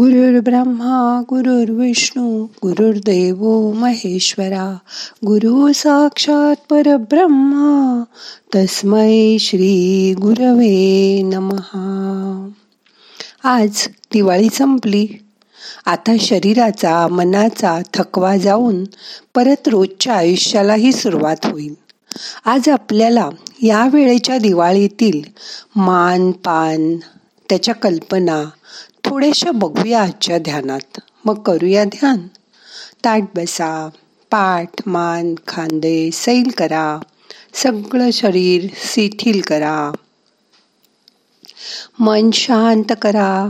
गुरुर् ब्रह्मा गुरुर्विष्णू गुरुर्देव महेश्वरा गुरु साक्षात परब्रह्मा तस्मै श्री गुरवे नमहा आज दिवाळी संपली. आता शरीराचा मनाचा थकवा जाऊन परत रोजच्या आयुष्यालाही सुरुवात होईल. आज आपल्याला या वेळेच्या दिवाळीतील मान पान त्याच्या कल्पना थोडेशा बघूया आजच्या ध्यानात. मग करूया ध्यान. ताट बसा पाठ मान खांदे सैल करा. सगळं शरीर शिथिल करा. मन शांत करा.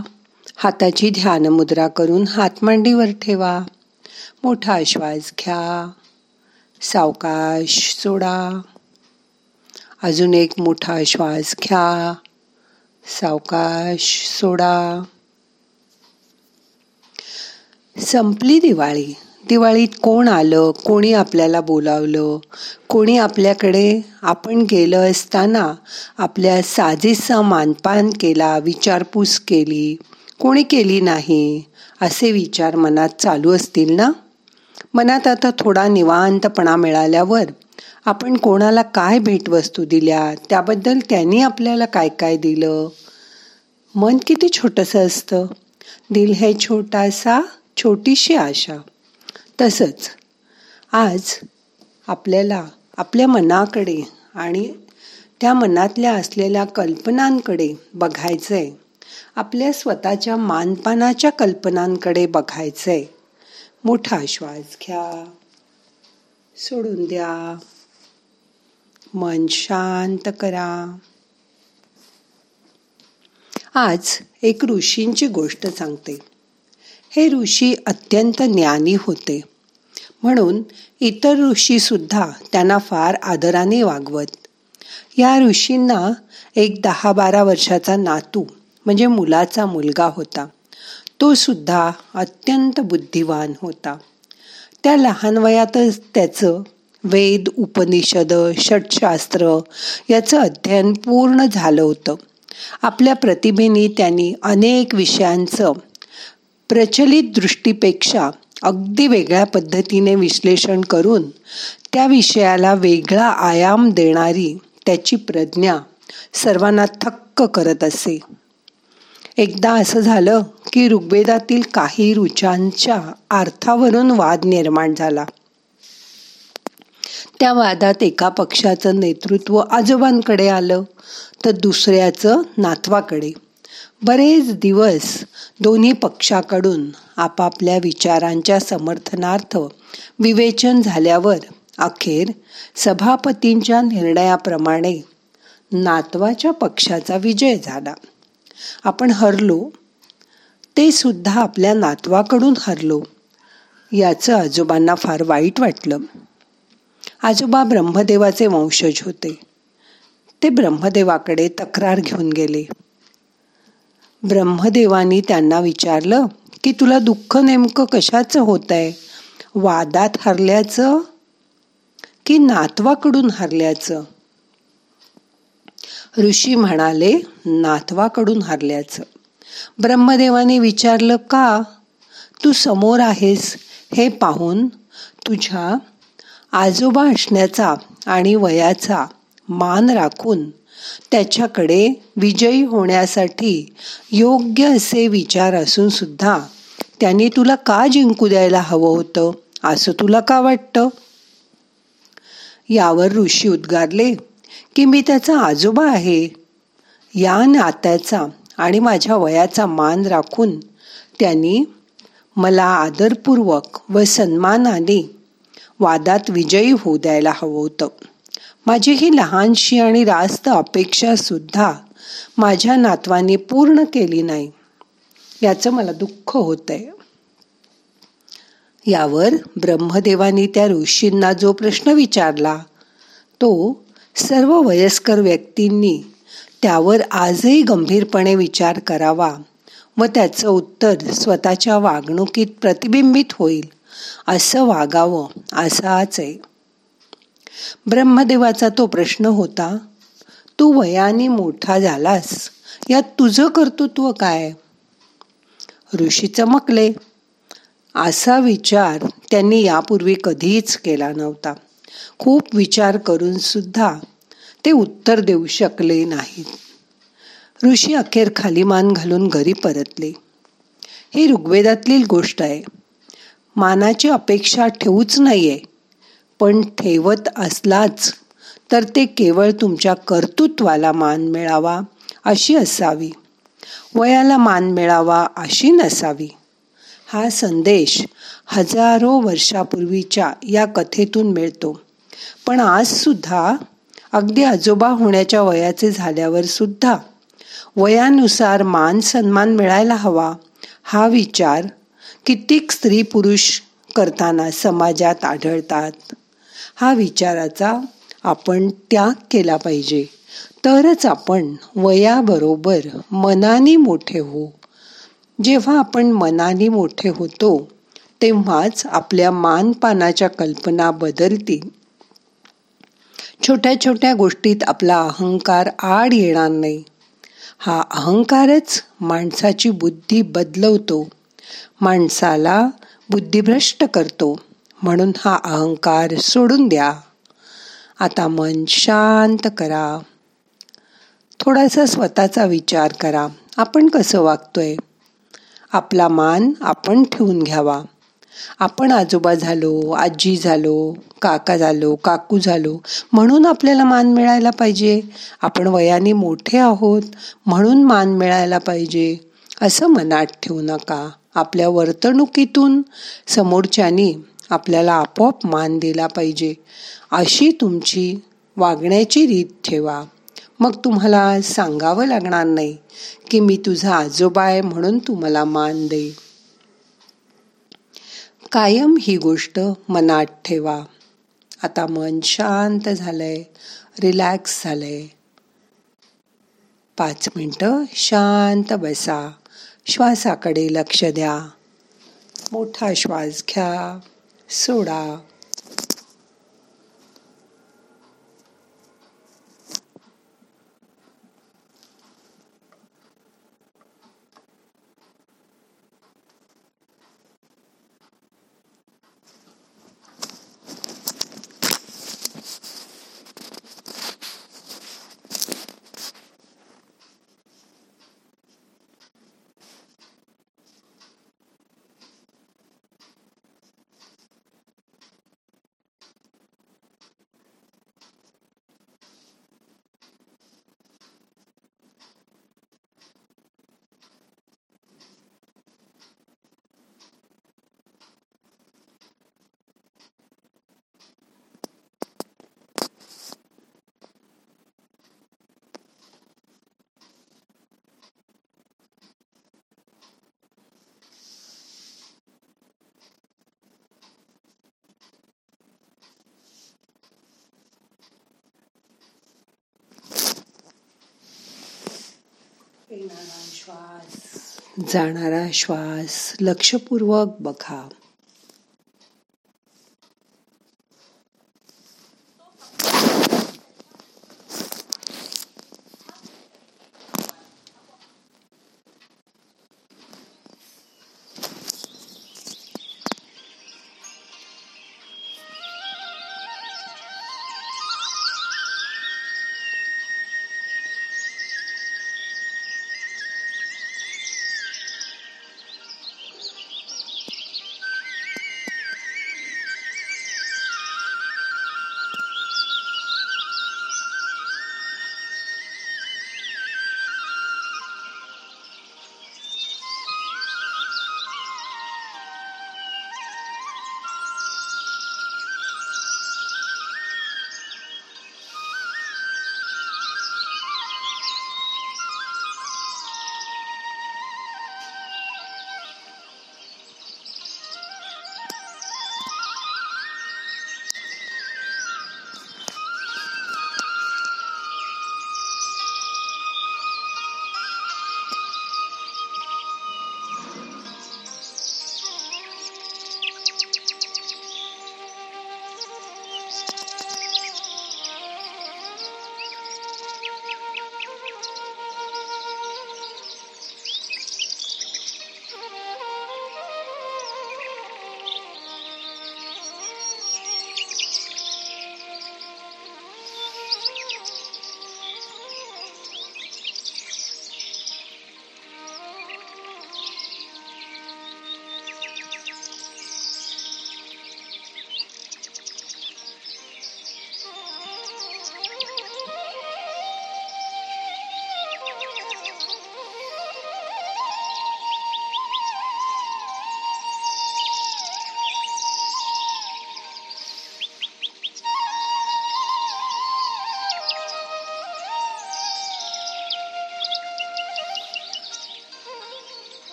हाताची ध्यान मुद्रा करून हात मांडीवर ठेवा. मोठा श्वास घ्या. सावकाश सोडा. अजून एक मोठा श्वास घ्या. सावकाश सोडा. संपली दिवाळी. दिवाळीत कोण आलं? कोणी आपल्याला बोलावलं? कोणी आपल्याकडे आपण गेलं असताना आपल्या साजेसा मानपान केला विचारपूस केली. कोणी केली नाही? असे विचार मनात चालू असतील ना? मनात आता थोडा निवांतपणा मिळाल्यावर आपण कोणाला काय भेटवस्तू दिल्या? त्याबद्दल त्यांनी आपल्याला काय काय दिलं? मन किती छोटंसं असतं. दिल हे छोटासा छोटीशी आशा. तसंच आज आपल्याला आपल्या मनाकडे आणि त्या मनातल्या असलेल्या कल्पनांकडे बघायचं आहे आपल्या स्वतःच्या मानपानाच्या कल्पनांकडे बघायचं आहे मोठा श्वास घ्या. सोडून द्या. मन शांत करा. आज एक ऋषींची गोष्ट सांगते. हे ऋषी अत्यंत ज्ञानी होते. म्हणून इतर ऋषीसुद्धा त्यांना फार आदराने वागवत. या ऋषींना एक दहा बारा वर्षाचा नातू म्हणजे मुलाचा मुलगा होता. तो सुद्धा अत्यंत बुद्धिवान होता. त्या लहान वयातच त्याचं वेद उपनिषद षटशास्त्र याचं अध्ययन पूर्ण झालं होतं. आपल्या प्रतिभेने त्यांनी अनेक विषयांचं प्रचलित दृष्टीपेक्षा अगदी वेगळ्या पद्धतीने विश्लेषण करून त्या विषयाला वेगळा आयाम देणारी त्याची प्रज्ञा सर्वांना थक्क करत असे. एकदा असं झालं की ऋग्वेदातील काही रुचांच्या अर्थावरून वाद निर्माण झाला. त्या वादात एका पक्षाचं नेतृत्व आजोबांकडे आलं तर दुसऱ्याचं नातवाकडे. बरेच दिवस दोन्ही पक्षाकडून आपापल्या विचारांच्या समर्थनार्थ विवेचन झाल्यावर अखेर सभापतींच्या निर्णयाप्रमाणे नातवाच्या पक्षाचा विजय झाला. आपण हरलो ते सुद्धा आपल्या नातवाकडून हरलो याचं आजोबांना फार वाईट वाटलं. आजोबा ब्रह्मदेवाचे वंशज होते. ते ब्रह्मदेवाकडे तक्रार घेऊन गेले. ब्रह्मदेवानी त्यांना विचारलं की तुला दुःख नेमकं कशाचं होत आहे वादात हरल्याचं की नातवाकडून हरल्याचं? ऋषी म्हणाले नातवाकडून हरल्याचं. ब्रह्मदेवाने विचारलं का? तू समोर आहेस हे पाहून तुझ्या आजोबा असण्याचा आणि वयाचा मान राखून त्याच्याकडे विजयी होण्यासाठी योग्य असे विचार असून सुद्धा त्यांनी तुला का जिंकू द्यायला हवं होतं? असं तुला का वाटतं? यावर ऋषी उद्गारले की मी त्याचा आजोबा आहे. या नात्याचा आणि माझ्या वयाचा मान राखून त्यांनी मला आदरपूर्वक व सन्मानाने वादात विजयी होऊ द्यायला हवं होतं. माझी ही लहानशी आणि रास्त अपेक्षा सुद्धा माझ्या नातवाने पूर्ण केली नाही. याचं मला दुःख होतंय. यावर ब्रह्मदेवानी त्या ऋषींना जो प्रश्न विचारला तो सर्व वयस्कर व्यक्तींनी त्यावर आजही गंभीरपणे विचार करावा व त्याचं उत्तर स्वतःच्या वागणुकीत प्रतिबिंबित होईल असं वागावं असाच आहे ब्रह्मदेवाचा तो प्रश्न होता तू वयाने मोठा झालास यात तुझं कर्तृत्व काय? ऋषी चमकले. असा विचार त्यांनी यापूर्वी कधीच केला नव्हता. खूप विचार करून सुद्धा ते उत्तर देऊ शकले नाहीत. ऋषी अखेर खाली मान घालून घरी परतले. ही ऋग्वेदातली गोष्ट आहे. मानाची अपेक्षा ठेवूच नाहीये. पण ठेवत असलाच तर ते केवळ तुमच्या कर्तृत्वाला मान मिळावा अशी असावी. वयाला मान मिळावा अशी नसावी. हा संदेश हजारो वर्षापूर्वीच्या या कथेतून मिळतो. पण आजसुद्धा अगदी आजोबा होण्याच्या वयाचे झाल्यावर सुद्धा वयानुसार मान सन्मान मिळायला हवा हा विचार कित्येक स्त्री पुरुष करताना समाजात आढळतात. हा विचाराचा आपण त्याग केला पाहिजे. तरच आपण वयाबरोबर मनाने मोठे होऊ. जेव्हा आपण मनाने मोठे होतो तेव्हाच आपल्या मानपानाच्या कल्पना बदलतील. छोट्या छोट्या गोष्टीत आपला अहंकार आड येणार नाही. हा अहंकारच माणसाची बुद्धी बदलवतो. माणसाला बुद्धिभ्रष्ट करतो. म्हणून हा अहंकार सोडून द्या. आता मन शांत करा. थोडासा स्वतःचा विचार करा. आपण कसं वागतोय? आपला मान आपण ठेवून घ्यावा. आपण आजोबा झालो आजी झालो काका झालो काकू झालो म्हणून आपल्याला मान मिळायला पाहिजे. आपण वयाने मोठे आहोत म्हणून मान मिळायला पाहिजे. असं मनात ठेवू नका. आपल्या वर्तणुकीतून समोरच्यानी आपल्याला आपोआप मान दिला पाहिजे. अशी तुमची वागण्याची रीत ठेवा. मग तुम्हाला सांगावं लागणार नाही की मी तुझा आजोबा आहे म्हणून तुम्हाला मान दे. कायम ही गोष्ट मनात ठेवा. आता मन शांत झालंय रिलॅक्स झालंय. पाच मिनटं शांत बसा. श्वासाकडे लक्ष द्या. मोठा श्वास घ्या. soda श्वास. जाणारा श्वास लक्षपूर्वक बघा.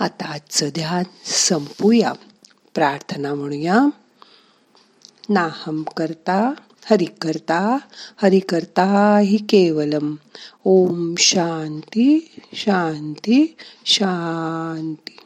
आता आजचं ध्यान संपूया. प्रार्थना म्हणूया. नाहम करता हरि करता हरि करता हि केवलम. ओम शांती शांती शांती.